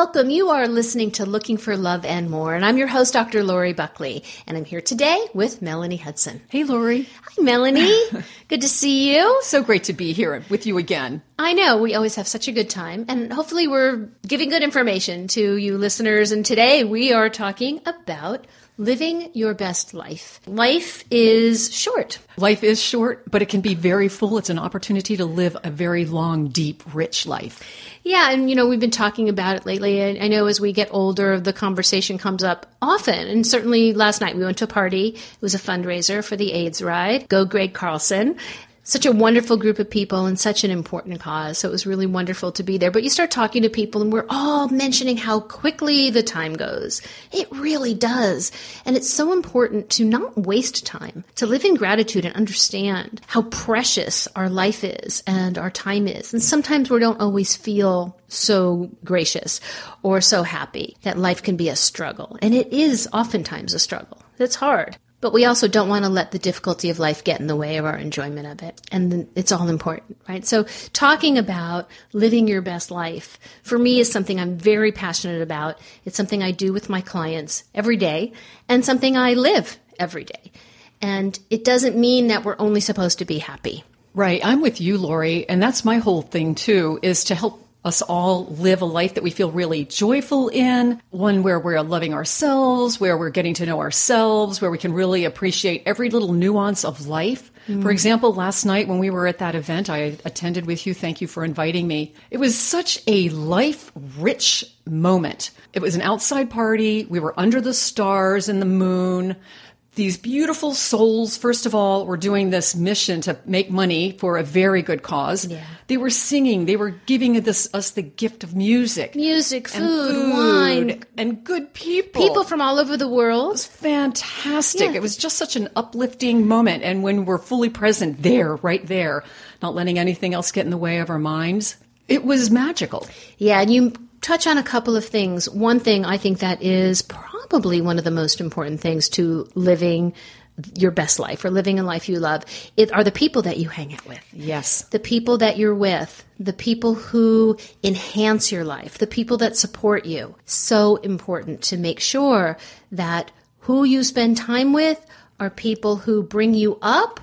Welcome. You are listening to Looking for Love and More, and I'm your host, Dr. Lori Buckley, and I'm here today with Meloney Hudson. Hey, Lori. Hi, Meloney. good to see you. So great to be here with you again. I know we always have such a good time, and hopefully, we're giving good information to you listeners. And today, we are talking about living your best life. Life is short. Life is short, but it can be very full. It's an opportunity to live a very long, deep, rich life. Yeah, and you know, we've been talking about it lately. And I know as we get older, the conversation comes up often. And certainly last night we went to a party. It was a fundraiser for the AIDS ride. Go Greg Carlson such a wonderful group of people and such an important cause. So it was really wonderful to be there. But you start talking to people and we're all mentioning how quickly the time goes. It really does. And it's so important to not waste time, to live in gratitude and understand how precious our life is and our time is. And sometimes we don't always feel so gracious or so happy that life can be a struggle. And it is oftentimes a struggle. It's hard. But we also don't want to let the difficulty of life get in the way of our enjoyment of it. And it's all important, right? So talking about living your best life for me is something I'm very passionate about. It's something I do with my clients every day and something I live every day. And it doesn't mean that we're only supposed to be happy. Right. I'm with you, Lori. And that's my whole thing too, is to help us all live a life that we feel really joyful in, one where we're loving ourselves, where we're getting to know ourselves, where we can really appreciate every little nuance of life. Mm. For example, last night when we were at that event I attended with you, thank you for inviting me. It was such a life rich moment. It was an outside party. We were under the stars and the moon these beautiful souls, first of all, were doing this mission to make money for a very good cause. Yeah. They were singing, they were giving this, us the gift of music. Music, food, food, wine. And good people. People from all over the world. It was fantastic. Yeah. It was just such an uplifting moment. And when we're fully present there, right there, not letting anything else get in the way of our minds, it was magical. Yeah, and you touch on a couple of things. One thing I think that is probably one of the most important things to living your best life or living a life you love it are the people that you hang out with. Yes. The people that you're with. The people who enhance your life. The people that support you. So important to make sure that who you spend time with are people who bring you up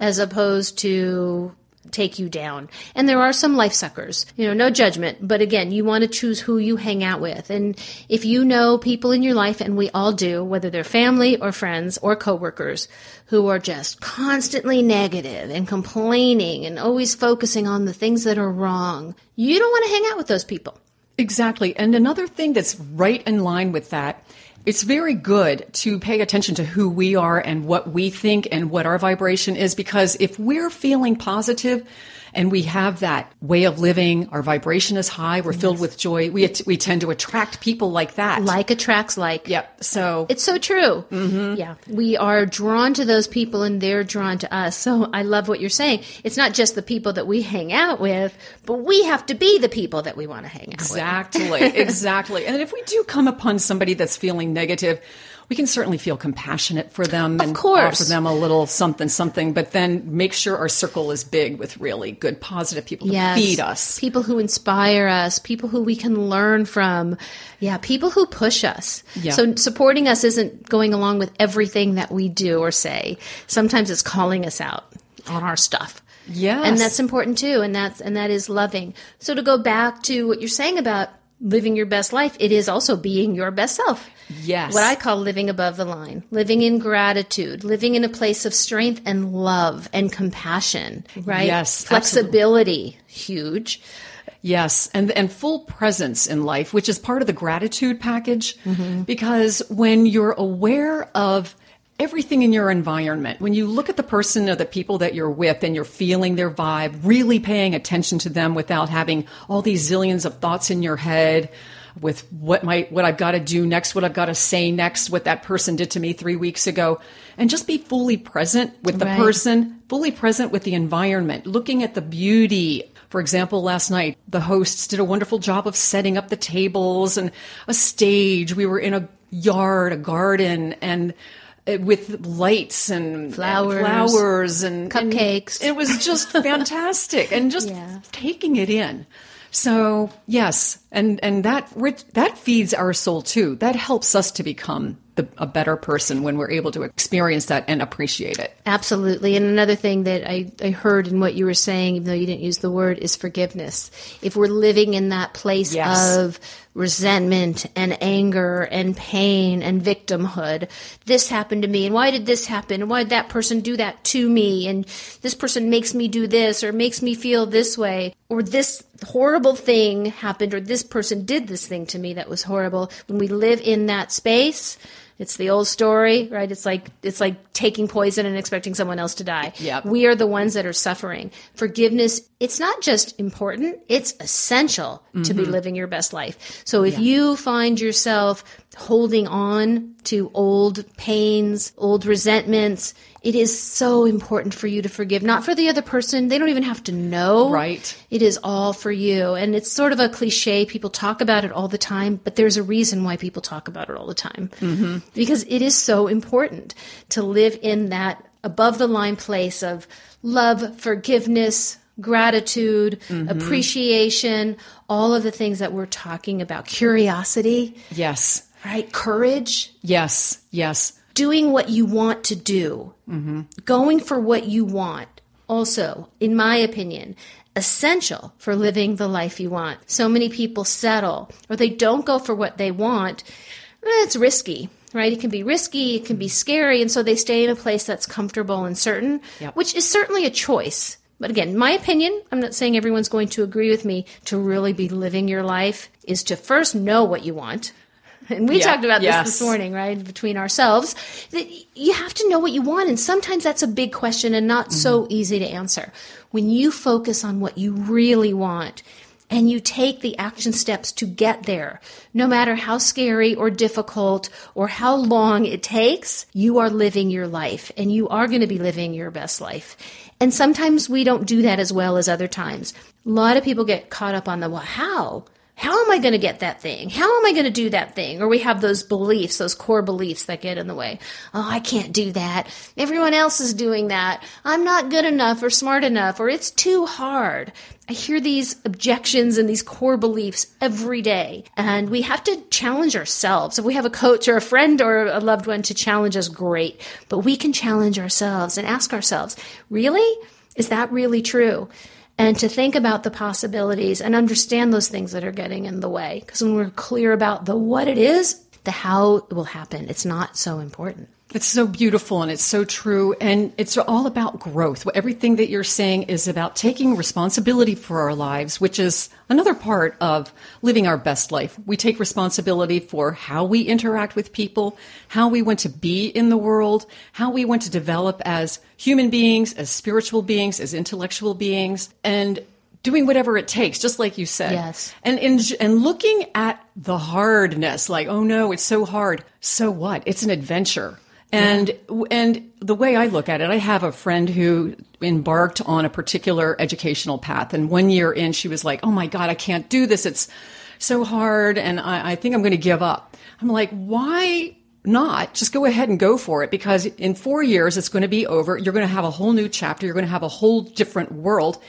as opposed to take you down. And there are some life suckers, you know, no judgment, but again, you want to choose who you hang out with. And if you know people in your life, and we all do, whether they're family or friends or coworkers, who are just constantly negative and complaining and always focusing on the things that are wrong, you don't want to hang out with those people. Exactly. And another thing that's right in line with that it's very good to pay attention to who we are and what we think and what our vibration is because if we're feeling positive, and we have that way of living. Our vibration is high. We're yes. filled with joy. We we tend to attract people like that. Like attracts like. Yep. So it's so true. Mm-hmm. Yeah, we are drawn to those people, and they're drawn to us. So I love what you're saying. It's not just the people that we hang out with, but we have to be the people that we want to hang out exactly, with. Exactly. exactly. And if we do come upon somebody that's feeling negative we can certainly feel compassionate for them and offer them a little something, something, but then make sure our circle is big with really good, positive people yes. feed us. People who inspire us, people who we can learn from. Yeah, people who push us. Yeah. So supporting us isn't going along with everything that we do or say. Sometimes it's calling us out on our stuff. Yes. And that's important too. And that's, and that is loving. So to go back to what you're saying about living your best life, it is also being your best self. Yes. What I call living above the line, living in gratitude, living in a place of strength and love and compassion, right? Yes. Flexibility, absolutely. huge. Yes, and and full presence in life, which is part of the gratitude package mm-hmm. because when you're aware of everything in your environment, when you look at the person or the people that you're with and you're feeling their vibe, really paying attention to them without having all these zillions of thoughts in your head, with what might what I've got to do next, what I've got to say next, what that person did to me three weeks ago, and just be fully present with the right. person, fully present with the environment, looking at the beauty. For example, last night the hosts did a wonderful job of setting up the tables and a stage. We were in a yard, a garden, and Uh, with lights and flowers, and flowers and cupcakes. And it was just fantastic, and just yeah. taking it in. So yes, And and that rich, that feeds our soul too. That helps us to become the, a better person when we're able to experience that and appreciate it. Absolutely. And another thing that I, I heard in what you were saying, even though you didn't use the word, is forgiveness. If we're living in that place yes. of resentment and anger and pain and victimhood, this happened to me, and why did this happen? And why did that person do that to me? And this person makes me do this or makes me feel this way, or this horrible thing happened, or this person did this thing to me that was horrible. When we live in that space, it's the old story, right? It's like it's like taking poison and expecting someone else to die. Yep. We are the ones that are suffering. Forgiveness, it's not just important, it's essential mm-hmm. to be mm-hmm. living your best life. So if yeah. you find yourself holding on to old pains, old resentments, it is so important for you to forgive, not for the other person. They don't even have to know. Right. It is all for you. And it's sort of a cliche. People talk about it all the time, but there's a reason why people talk about it all the time. Mm-hmm. Because it is so important to live in that above the line place of love, forgiveness, gratitude, mm-hmm. appreciation, all of the things that we're talking about. Curiosity. Yes. Right? Courage. Yes. Yes doing what you want to do, mm-hmm. going for what you want, also, in my opinion, essential for living the life you want. So many people settle or they don't go for what they want. Eh, it's risky, right? It can be risky, it can be scary, and so they stay in a place that's comfortable and certain, yep. which is certainly a choice. But again, my opinion, I'm not saying everyone's going to agree with me, to really be living your life is to first know what you want, and we yeah, talked about yes. this this morning, right, between ourselves, that you have to know what you want. And sometimes that's a big question and not mm-hmm. so easy to answer. When you focus on what you really want, and you take the action steps to get there, no matter how scary or difficult or how long it takes, you are living your life and you are going to be living your best life. And sometimes we don't do that as well as other times. A lot of people get caught up on the, well, how? How am I going to get that thing? How am I going to do that thing? Or we have those beliefs, those core beliefs that get in the way. Oh, I can't do that. Everyone else is doing that. I'm not good enough or smart enough or it's too hard. I hear these objections and these core beliefs every day. And we have to challenge ourselves. If we have a coach or a friend or a loved one to challenge us, great. But we can challenge ourselves and ask ourselves, really? Is that really true? And to think about the possibilities and understand those things that are getting in the way. Because when we're clear about the what it is, the how will happen. It's not so important. It's so beautiful and it's so true. And it's all about growth. Everything that you're saying is about taking responsibility for our lives, which is another part of living our best life. We take responsibility for how we interact with people, how we want to be in the world, how we want to develop as human beings, as spiritual beings, as intellectual beings. And doing whatever it takes, just like you said. Yes. And, and and looking at the hardness, like, oh no, it's so hard. So what? It's an adventure. And yeah. and the way I look at it, I have a friend who embarked on a particular educational path, and one year in, she was like, "Oh my God, I can't do this. It's so hard, and I, I think I'm going to give up." I'm like, "Why not just go ahead and go for it because in four years it's going to be over. You're going to have a whole new chapter. You're going to have a whole different world.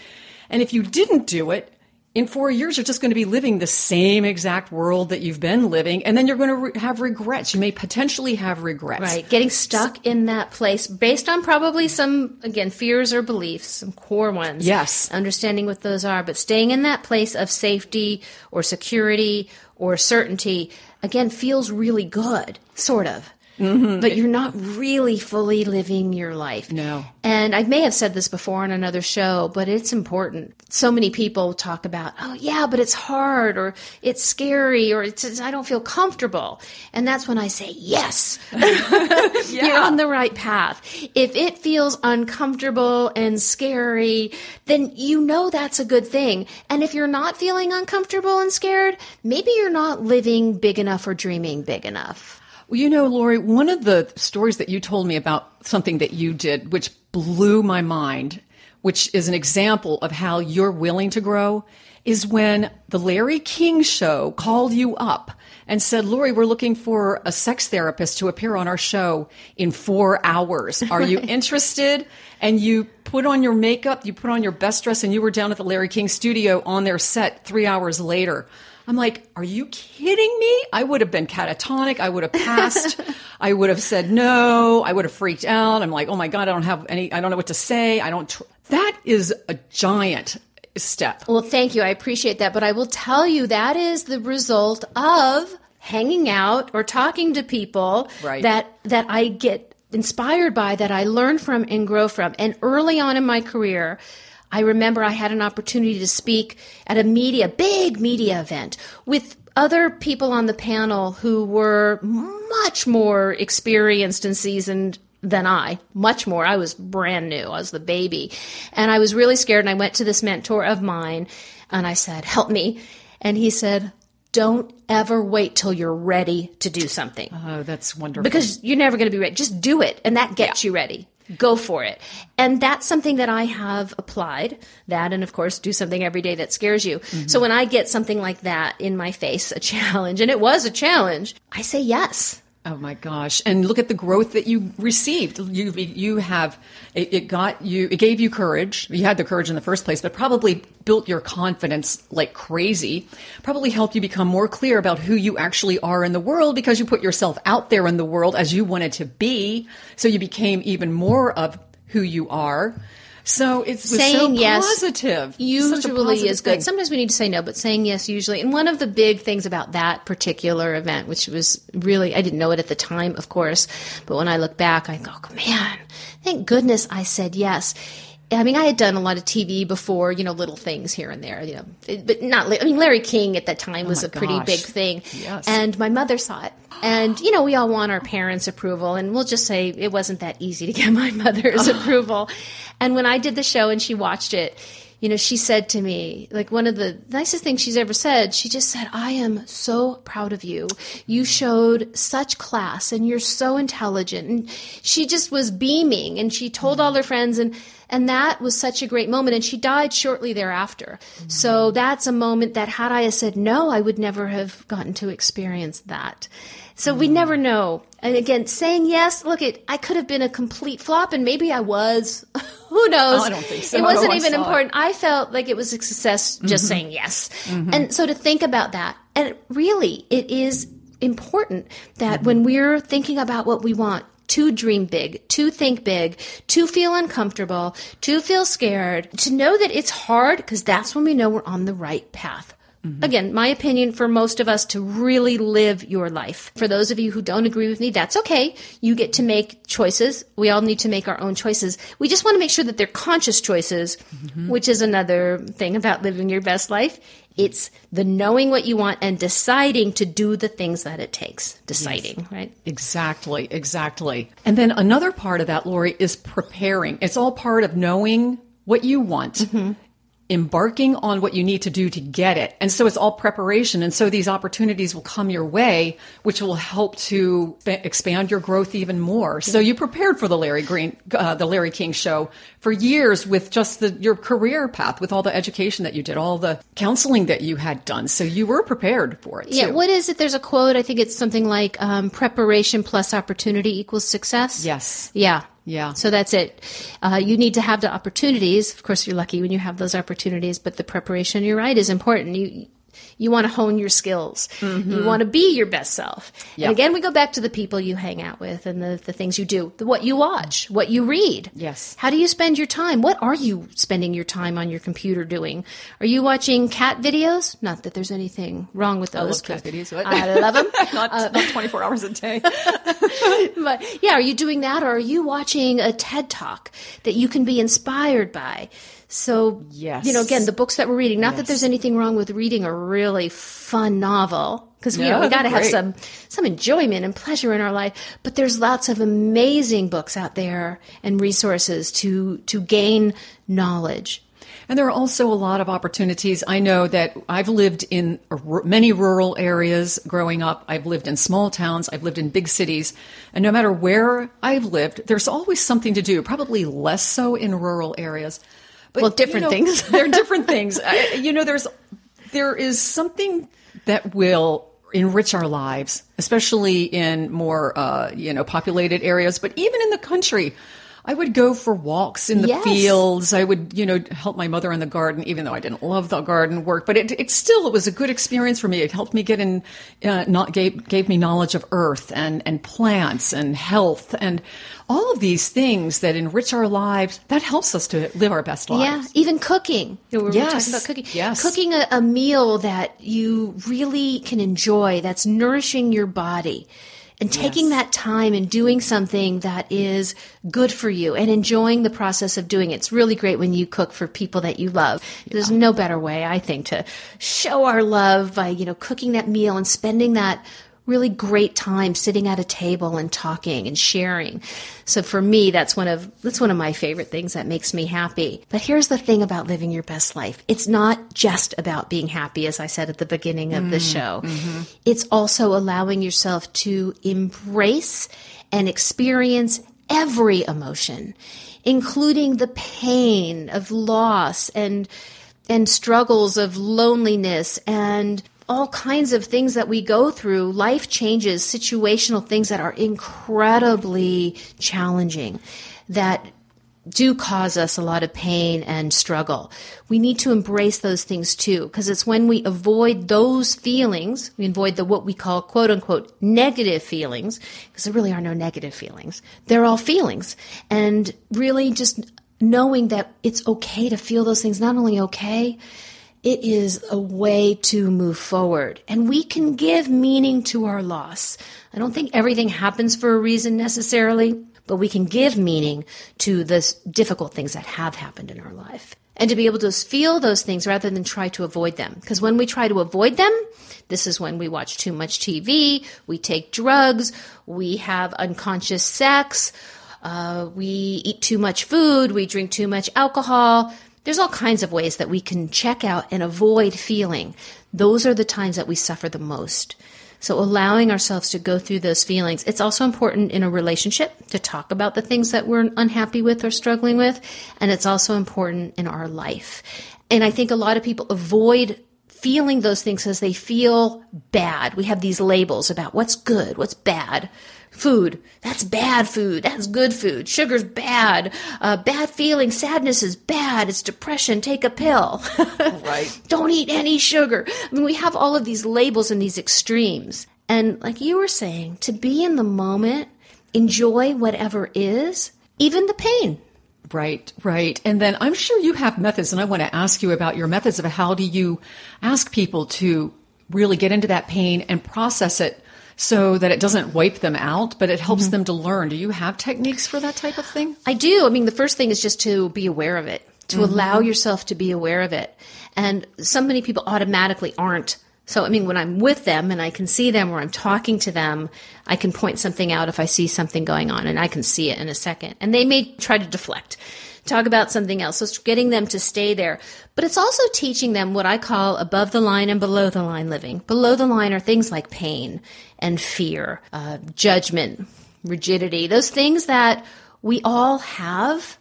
And if you didn't do it, in four years, you're just going to be living the same exact world that you've been living, and then you're going to re- have regrets. You may potentially have regrets. Right. Getting stuck so, in that place based on probably some, again, fears or beliefs, some core ones. Yes. Understanding what those are, but staying in that place of safety or security or certainty, again, feels really good, sort of. Mm-hmm. But you're not really fully living your life. No. And I may have said this before on another show, but it's important. So many people talk about, oh, yeah, but it's hard or it's scary or it's, I don't feel comfortable. And that's when I say, yes, yeah. you're on the right path. If it feels uncomfortable and scary, then you know that's a good thing. And if you're not feeling uncomfortable and scared, maybe you're not living big enough or dreaming big enough. Well, you know, Lori, one of the stories that you told me about something that you did, which blew my mind, which is an example of how you're willing to grow, is when the Larry King show called you up and said, Lori, we're looking for a sex therapist to appear on our show in four hours. Are you interested? And you put on your makeup, you put on your best dress, and you were down at the Larry King studio on their set three hours later. I'm like, are you kidding me? I would have been catatonic. I would have passed. I would have said no. I would have freaked out. I'm like, oh my God, I don't have any, I don't know what to say. I don't, tr-. that is a giant step. Well, thank you. I appreciate that. But I will tell you that is the result of hanging out or talking to people Right. that, that I get inspired by, that I learn from and grow from. And early on in my career, I remember I had an opportunity to speak at a media, big media event with other people on the panel who were much more experienced and seasoned than I, much more. I was brand new. I was the baby. And I was really scared. And I went to this mentor of mine and I said, help me. And he said, don't ever wait till you're ready to do something Oh, that's wonderful. because you're never going to be ready. Just do it, and that gets you ready. Go for it. And that's something that I have applied. That, and of course, do something every day that scares you. So mm-hmm. when I get something like that in my face, a challenge, and it was a challenge, I say yes. Oh my gosh! And look at the growth that you received. You you have it, it got you. It gave you courage. You had the courage in the first place, but probably built your confidence like crazy. Probably helped you become more clear about who you actually are in the world because you put yourself out there in the world as you wanted to be. So you became even more of who you are. So it's Saying so yes positive. Usually positive is good. thing. Sometimes we need to say no, but saying yes usually. And one of the big things about that particular event, which was really, I didn't know it at the time, of course, but when I look back, I go, man, thank goodness I said yes. I mean, I had done a lot of TV before, you know, little things here and there, you know, but not. I mean, Larry King at that time oh was Oh my a pretty big thing, Yes. and my mother saw it, and you know, we all want our parents' approval, and we'll just say it wasn't that easy to get my mother's approval. And when I did the show and she watched it, you know, she said to me, like one of the nicest things she's ever said, she just said, I am so proud of you. You showed such class and you're so intelligent. And she just was beaming and she told all her friends and and that was such a great moment. And she died shortly thereafter. Mm-hmm. So that's a moment that had I said no, I would never have gotten to experience that. So we mm-hmm. never know. And again, saying yes, look, it I could have been a complete flop, and maybe I was. Who knows? Oh, I don't think so. It wasn't oh, I even it. important. I felt like it was a success just mm-hmm. saying yes. Mm-hmm. And so to think about that, and really, it is important that when we're thinking about what we want, to dream big, to think big, to feel uncomfortable, to feel scared, to know that it's hard because that's when we know we're on the right path. Mm-hmm. Again, my opinion for most of us to really live your life. For those of you who don't agree with me, that's okay. You get to make choices. We all need to make our own choices. We just want to make sure that they're conscious choices, mm-hmm. which is another thing about living your best life. It's the knowing what you want and deciding to do the things that it takes. Deciding, right? Exactly, exactly. And then another part of that, Lori, is preparing. It's all part of knowing what you want, mm-hmm. Embarking on what you need to do to get it. And so it's all preparation. And so these opportunities will come your way, which will help to expand your growth even more. So you prepared for the Larry Green, uh, the Larry King show for years with just the, your career path, with all the education that you did, all the counseling that you had done. So you were prepared for it. Yeah, too. what is it? There's a quote. I think it's something like um, preparation plus opportunity equals success. Yes. Yeah. Yeah. So that's it. Uh, you need to have the opportunities. Of course, you're lucky when you have those opportunities, but the preparation, you're right, is important. You you want to hone your skills. You want to be your best self. Mm-hmm. And again, we go back to the people you hang out with and the, the things you do, the, what you watch, what you read. Yes. How do you spend your time? What are you spending your time on your computer doing? Are you watching cat videos? Not that there's anything wrong with those. love cat videos, what? I love them. not, not 24 hours a day. but yeah, are you doing that or are you watching a TED talk that you can be inspired by? So, Yes. you know, again, the books that we're reading, not that there's anything wrong with reading a really fun novel because we, Yeah, we got to have some some enjoyment and pleasure in our life, but there's lots of amazing books out there and resources to to gain knowledge. And there are also a lot of opportunities. I know that I've lived in many rural areas growing up. I've lived in small towns. I've lived in big cities. And no matter where I've lived, there's always something to do, probably less so in rural areas. But, Well, different you know, things. they're different things. I, you know, there's, there is something that will enrich our lives, especially in more, uh, you know, populated areas, but even in the country. I would go for walks in the Yes. fields. I would, you know, help my mother in the garden, even though I didn't love the garden work. But it, it still it was a good experience for me. It helped me get in, uh, not gave gave me knowledge of earth and and plants and health and all of these things that enrich our lives. That helps us to live our best lives. Yeah, even cooking. You know, we were Yes. talking about cooking. Yes. Cooking a, a meal that you really can enjoy, that's nourishing your body. And taking Yes. that time and doing something that is good for you and enjoying the process of doing it. It's really great when you cook for people that you love. There's no better way, I think, to show our love by, you know, cooking that meal and spending that really great time sitting at a table and talking and sharing. So for me, that's one of that's one of my favorite things that makes me happy. But here's the thing about living your best life. It's not just about being happy as I said at the beginning of the mm, show. Mm-hmm. It's also allowing yourself to embrace and experience every emotion, including the pain of loss and and struggles of loneliness and all kinds of things that we go through, life changes, situational things that are incredibly challenging, that do cause us a lot of pain and struggle. We need to embrace those things too, because it's when we avoid those feelings, we avoid the what we call quote unquote negative feelings, because there really are no negative feelings. They're all feelings. And really just knowing that it's okay to feel those things, not only okay, it is a way to move forward. And we can give meaning to our loss. I don't think everything happens for a reason necessarily, but we can give meaning to the difficult things that have happened in our life. And to be able to feel those things rather than try to avoid them. Because when we try to avoid them, this is when we watch too much TV, we take drugs, we have unconscious sex, uh, we eat too much food, we drink too much alcohol. There's all kinds of ways that we can check out and avoid feeling. Those are the times that we suffer the most. So allowing ourselves to go through those feelings. It's also important in a relationship to talk about the things that we're unhappy with or struggling with. And it's also important in our life. And I think a lot of people avoid feeling those things because they feel bad. We have these labels about what's good, what's bad. Food, that's bad food. That's good food. Sugar's bad. Uh, bad feeling. Sadness is bad. It's depression. Take a pill. Right. Don't eat any sugar. I mean, we have all of these labels and these extremes. And like you were saying, to be in the moment, enjoy whatever is, even the pain. Right, right. And then I'm sure you have methods, and I want to ask you about your methods of how do you ask people to really get into that pain and process it so that it doesn't wipe them out, but it helps mm-hmm. them to learn. Do you have techniques for that type of thing? I do. I mean, the first thing is just to be aware of it, to mm-hmm. allow yourself to be aware of it. And so many people automatically aren't. So, I mean, when I'm with them and I can see them or I'm talking to them, I can point something out if I see something going on and I can see it in a second. And they may try to deflect, talk about something else. So it's getting them to stay there. But it's also teaching them what I call above the line and below the line living. Below the line are things like pain and fear, uh, judgment, rigidity, those things that we all have,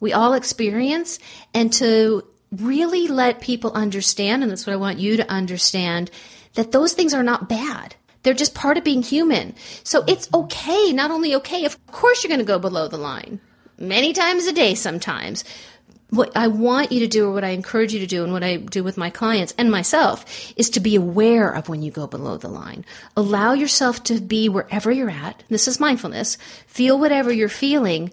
we all experience, and to really let people understand, and that's what I want you to understand, that those things are not bad. They're just part of being human. So it's okay, not only okay, of course you're going to go below the line many times a day sometimes. What I want you to do, or what I encourage you to do, and what I do with my clients and myself, is to be aware of when you go below the line. Allow yourself to be wherever you're at. This is mindfulness. Feel whatever you're feeling,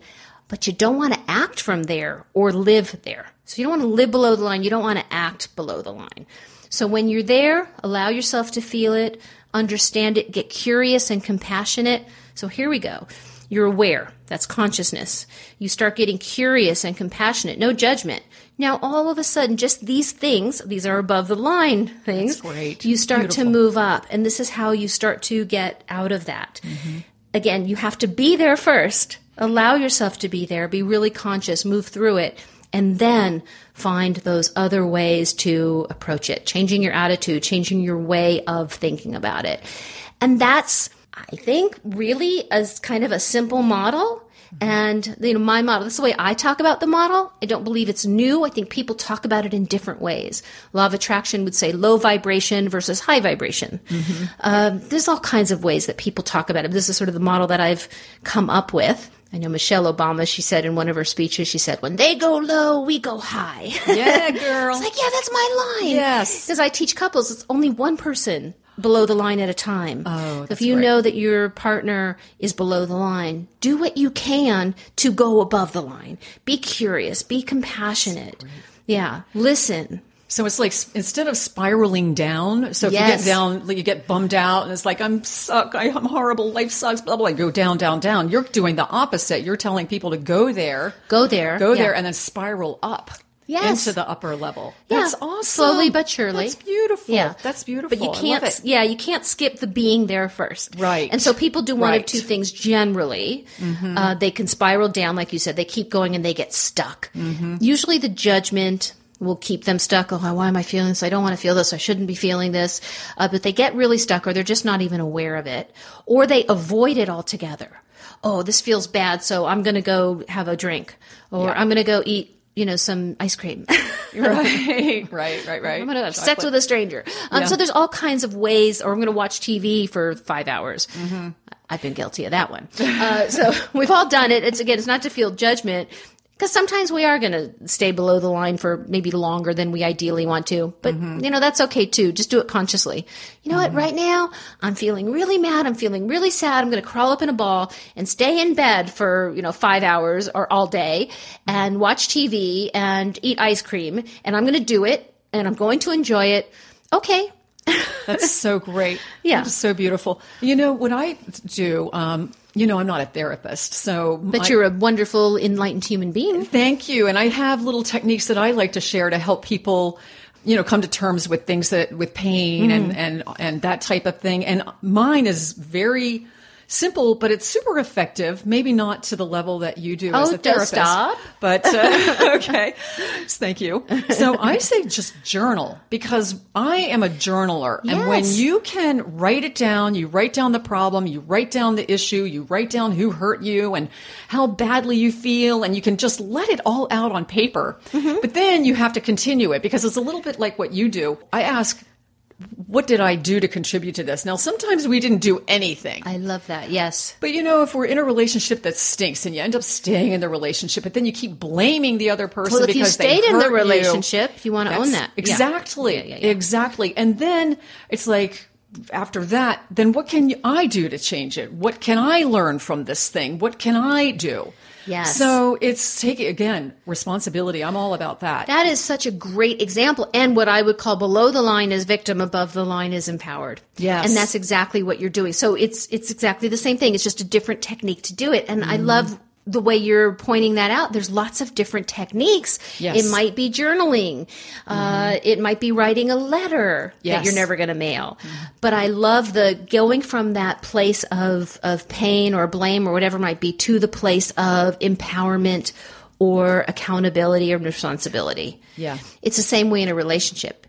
but you don't want to act from there or live there. So you don't want to live below the line. You don't want to act below the line. So when you're there, allow yourself to feel it, understand it, get curious and compassionate. So here we go. You're aware. That's consciousness. You start getting curious and compassionate. No judgment. Now, all of a sudden, just these things, these are above the line things. You start Beautiful. to move up. And this is how you start to get out of that. Again, you have to be there first. Allow yourself to be there. Be really conscious. Move through it. And then find those other ways to approach it, changing your attitude, changing your way of thinking about it. And that's, I think, really as kind of a simple model And you know, my model, this is the way I talk about the model. I don't believe it's new. I think people talk about it in different ways. Law of attraction would say low vibration versus high vibration. Um, there's all kinds of ways that people talk about it. This is sort of the model that I've come up with. I know Michelle Obama, she said in one of her speeches, she said, when they go low, we go high. Yeah, girl. It's like, yeah, that's my line. Yes. Because I teach couples, it's only one person below the line at a time. Oh, if you great. know that your partner is below the line, do what you can to go above the line. Be curious, be compassionate. Yeah, listen. So it's like instead of spiraling down, so if you get down, like, you get bummed out, and it's like I'm suck, I, I'm horrible, life sucks, blah blah. blah. Go down, down, down. You're doing the opposite. You're telling people to go there, Go there. go Yeah. there, and then spiral up Yes. into the upper level. Yeah, That's awesome. Slowly but surely. That's beautiful. Yeah, that's beautiful. But you can't. Yeah, you can't skip the being there first. Right. And so people do one of Right. Mm-hmm. two things generally. Uh, they can spiral down, like you said. They keep going and they get stuck. Mm-hmm. Usually, the judgment will keep them stuck. Oh, why am I feeling this? I don't want to feel this. I shouldn't be feeling this. Uh, but they get really stuck, or they're just not even aware of it, or they avoid it altogether. Oh, this feels bad, so I'm going to go have a drink, or I'm going to go eat, you know, some ice cream. right, right, right, right. I'm going to have sex with a stranger. Um, Yeah. So there's all kinds of ways, or I'm going to watch TV for five hours. Mm-hmm. I've been guilty of that one. Uh, so we've all done it. It's again, it's not to feel judgment. Because sometimes we are going to stay below the line for maybe longer than we ideally want to. But, Mm-hmm. you know, that's okay too. Just do it consciously. You know what? Right now, I'm feeling really mad. I'm feeling really sad. I'm going to crawl up in a ball and stay in bed for, you know, five hours or all day and watch TV and eat ice cream. And I'm going to do it and I'm going to enjoy it. Okay. That's so great. Yeah. So beautiful. You know what I do? Um, you know, I'm not a therapist, so But you're a wonderful, enlightened human being. Thank you. And I have little techniques that I like to share to help people, you know, come to terms with things that with pain Mm-hmm. and and and that type of thing. And mine is very simple, but it's super effective. Maybe not to the level that you do as Oh, a therapist. stop. But uh, okay, thank you. So I say just journal because I am a journaler, and when you can write it down, you write down the problem, you write down the issue, you write down who hurt you and how badly you feel, and you can just let it all out on paper. Mm-hmm. But then you have to continue it because it's a little bit like what you do. I ask. What did I do to contribute to this? Now, sometimes we didn't do anything. I love that. Yes. But you know, if we're in a relationship that stinks and you end up staying in the relationship, but then you keep blaming the other person Well, if you because they stayed in the hurt you, relationship, you want to own that. Exactly. Yeah, yeah, yeah. Exactly. And then it's like after that, then what can I do to change it? What can I learn from this thing? What can I do? Yes. So it's taking again responsibility. I'm all about that. That is such a great example. And what I would call below the line is victim, above the line is empowered. Yes. And that's exactly what you're doing. So it's it's exactly the same thing. It's just a different technique to do it. And I Mm-hmm. love the way you're pointing that out. There's lots of different techniques. Yes. Mm-hmm. It might be journaling. Uh, it might be writing a letter that Yes. Mm-hmm. you're never going to mail. But I love the going from that place of, of pain or blame or whatever it might be to the place of empowerment or accountability or responsibility. Yeah. It's the same way in a relationship.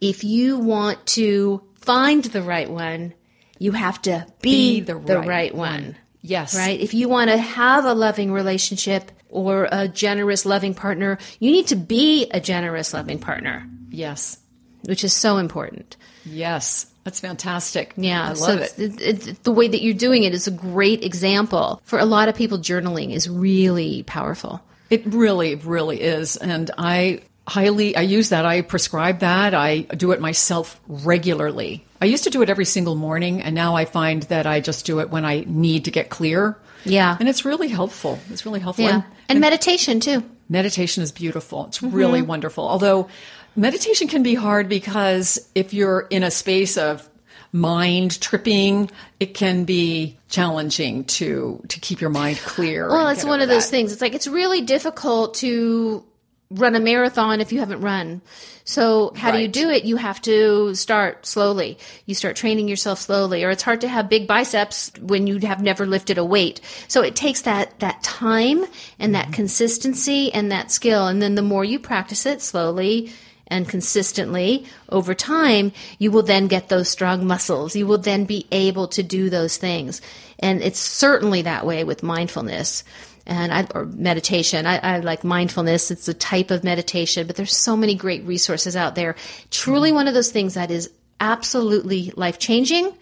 If you want to find the right one, you have to be, the, right, one. Yes. Right? If you want to have a loving relationship or a generous, loving partner, you need to be a generous, loving partner, Yes. which is so important. Yes. That's fantastic. Yeah, I love so it. it's- it- the way that you're doing it is a great example. For a lot of people, journaling is really powerful. It really, really is. And I highly, I use that. I prescribe that. I do it myself regularly. I used to do it every single morning, and now I find that I just do it when I need to get clear. Yeah. And it's really helpful. It's really helpful. Yeah. And And meditation too. meditation is beautiful. It's really Mm-hmm. wonderful. Although meditation can be hard because if you're in a space of mind tripping, it can be challenging to to keep your mind clear. Well, it's one of those things. It's like it's really difficult to run a marathon if you haven't run. So how do you do it? You have to start slowly. You start training yourself slowly, or it's hard to have big biceps when you have never lifted a weight. So it takes that that time and that mm-hmm. consistency and that skill, and then the more you practice it slowly and consistently over time, you will then get those strong muscles. You will then be able to do those things. And it's certainly that way with mindfulness. And I, or meditation. I, I like mindfulness. It's a type of meditation, but there's so many great resources out there. Truly one of those things that is absolutely life changing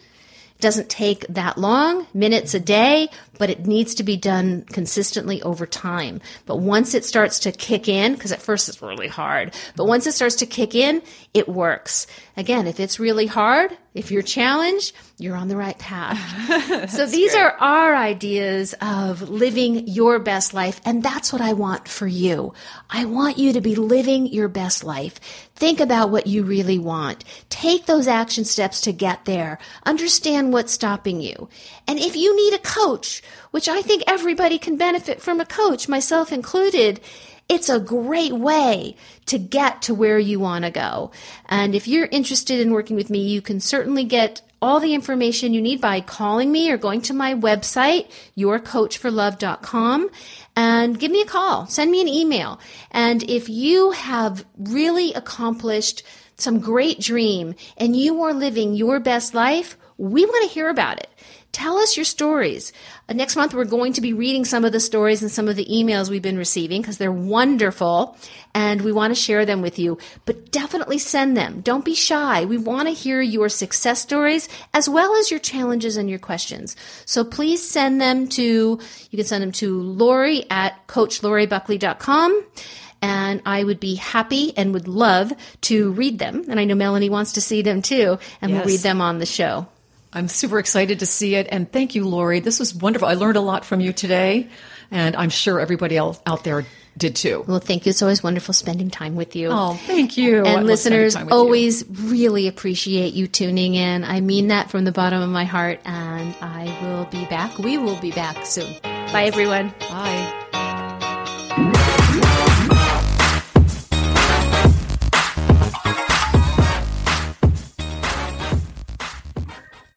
doesn't take that long, minutes a day, but it needs to be done consistently over time. But once it starts to kick in, because at first it's really hard, but once it starts to kick in, it works. Again, if it's really hard, if you're challenged, you're on the right path. so these great. are our ideas of living your best life. And that's what I want for you. I want you to be living your best life. Think about what you really want. Take those action steps to get there. Understand what's stopping you. And if you need a coach, which I think everybody can benefit from a coach, myself included, it's a great way to get to where you want to go. And if you're interested in working with me, you can certainly get all the information you need by calling me or going to my website, yourcoachforlove.com, and give me a call. Send me an email. And if you have really accomplished some great dream and you are living your best life, we want to hear about it. Tell us your stories. Uh, next month, we're going to be reading some of the stories and some of the emails we've been receiving because they're wonderful and we want to share them with you. But definitely send them. Don't be shy. We want to hear your success stories as well as your challenges and your questions. So please send them to, you can send them to Lori at CoachLoriBuckley.com and I would be happy and would love to read them. And I know Meloney wants to see them too, and yes. we'll read them on the show. I'm super excited to see it. And thank you, Lori. This was wonderful. I learned a lot from you today. And I'm sure everybody else out there did too. Well, thank you. It's always wonderful spending time with you. Oh, thank you. And I listeners, always you. really appreciate you tuning in. I mean that from the bottom of my heart. And I will be back. We will be back soon. Bye, everyone. Bye.